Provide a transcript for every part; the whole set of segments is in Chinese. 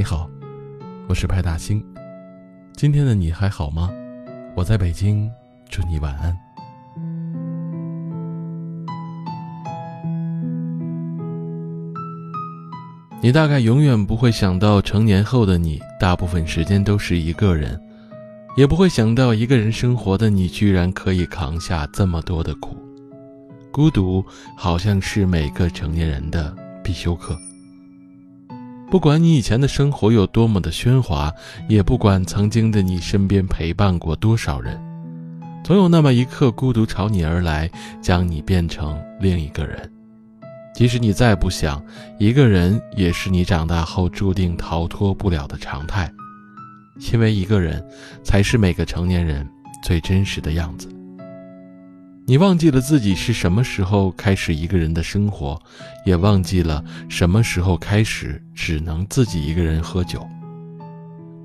你好，我是派大星。今天的你还好吗？我在北京，祝你晚安。你大概永远不会想到，成年后的你，大部分时间都是一个人，也不会想到一个人生活的你，居然可以扛下这么多的苦。孤独好像是每个成年人的必修课。不管你以前的生活有多么的喧哗，也不管曾经的你身边陪伴过多少人，总有那么一刻，孤独朝你而来，将你变成另一个人。即使你再不想，一个人也是你长大后注定逃脱不了的常态，因为一个人才是每个成年人最真实的样子。你忘记了自己是什么时候开始一个人的生活，也忘记了什么时候开始只能自己一个人喝酒。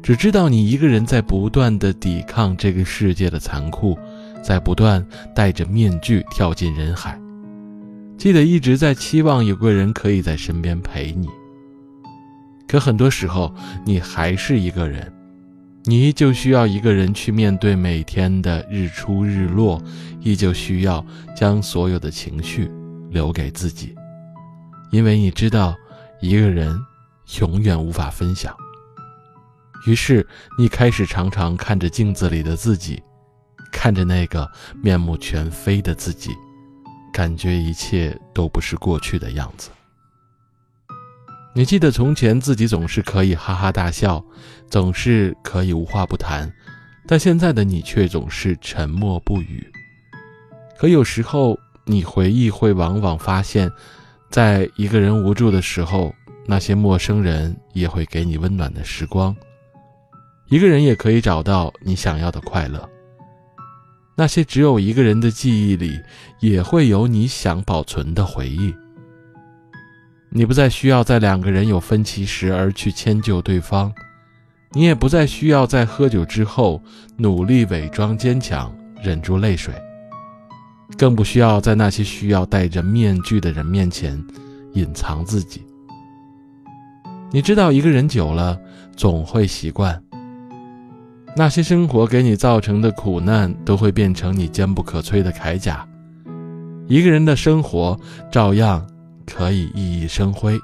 只知道你一个人在不断的抵抗这个世界的残酷，在不断戴着面具跳进人海。记得一直在期望有个人可以在身边陪你，可很多时候你还是一个人。你依旧需要一个人去面对每天的日出日落，依旧需要将所有的情绪留给自己，因为你知道，一个人永远无法分享。于是，你开始常常看着镜子里的自己，看着那个面目全非的自己，感觉一切都不是过去的样子。你记得从前自己总是可以哈哈大笑，总是可以无话不谈，但现在的你却总是沉默不语。可有时候你回忆会往往发现，在一个人无助的时候，那些陌生人也会给你温暖的时光。一个人也可以找到你想要的快乐。那些只有一个人的记忆里，也会有你想保存的回忆。你不再需要在两个人有分歧时而去迁就对方，你也不再需要在喝酒之后努力伪装坚强，忍住泪水，更不需要在那些需要戴着面具的人面前隐藏自己。你知道，一个人久了总会习惯，那些生活给你造成的苦难都会变成你坚不可摧的铠甲，一个人的生活照样。可以熠熠生辉。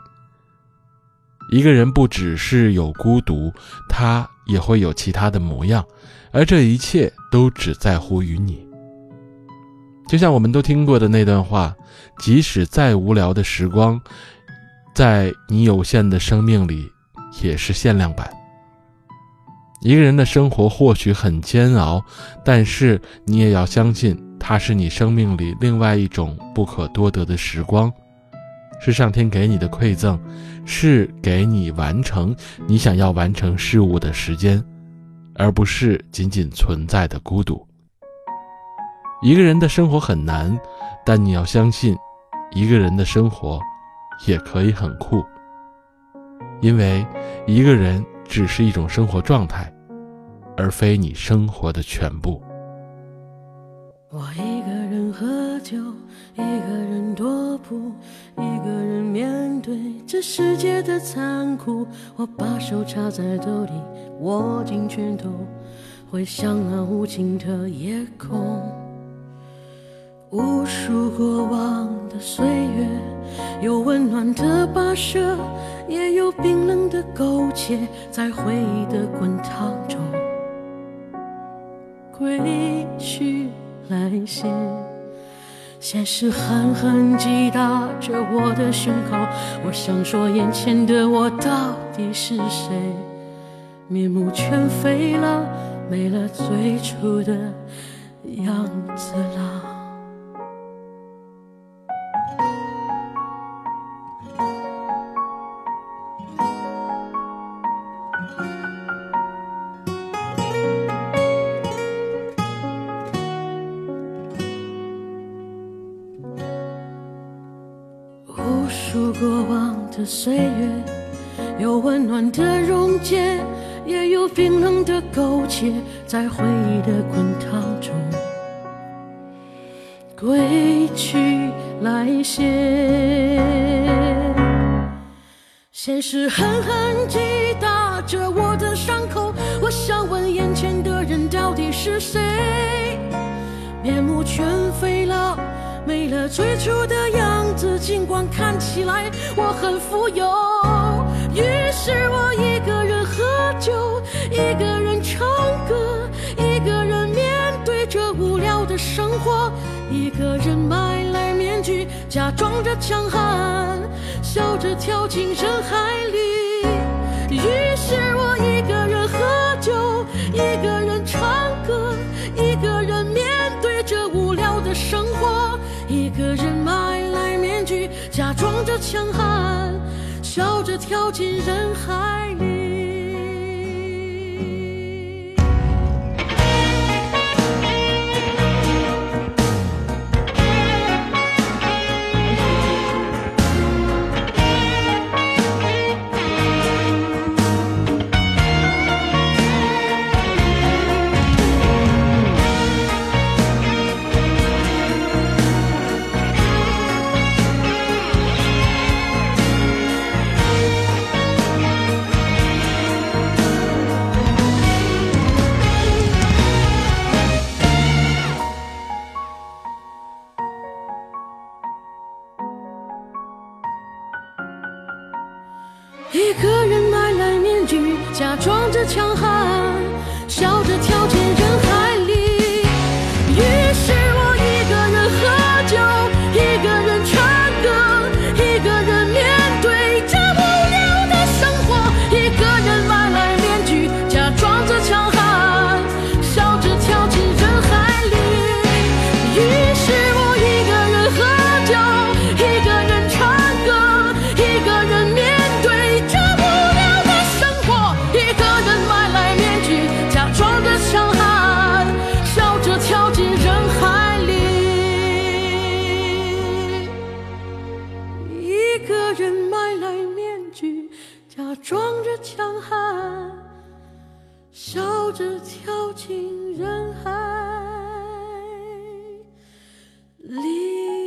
一个人不只是有孤独，他也会有其他的模样，而这一切都只在乎于你。就像我们都听过的那段话：，即使再无聊的时光，在你有限的生命里，也是限量版。一个人的生活或许很煎熬，但是你也要相信，它是你生命里另外一种不可多得的时光。是上天给你的馈赠，是给你完成你想要完成事物的时间，而不是仅仅存在的孤独。一个人的生活很难，但你要相信，一个人的生活也可以很酷。因为一个人只是一种生活状态，而非你生活的全部。我一个喝酒，一个人踱步。一个人面对这世界的残酷，我把手插在兜里，握紧拳头，回想那无尽的夜空。无数过往的岁月，有温暖的跋涉，也有冰冷的苟且，在回忆的滚烫中，归去来兮。现实狠狠击打着我的胸口，我想说，眼前的我到底是谁？面目全非了，没了最初的样子了。过往的岁月，有温暖的溶解，也有冰冷的苟且，在回忆的滚烫中，归去来兮。现实狠狠击打着我的伤口。我想问眼前的人到底是谁？面目全非了，最初的样子。尽管看起来我很富有，于是我一个人喝酒，一个人唱歌，一个人面对着无聊的生活，一个人买来面具，假装着强悍，笑着跳进人海里。走进人海里。一个人买来面具，假装着强悍，笑着举假装着强悍笑着跳进人海。里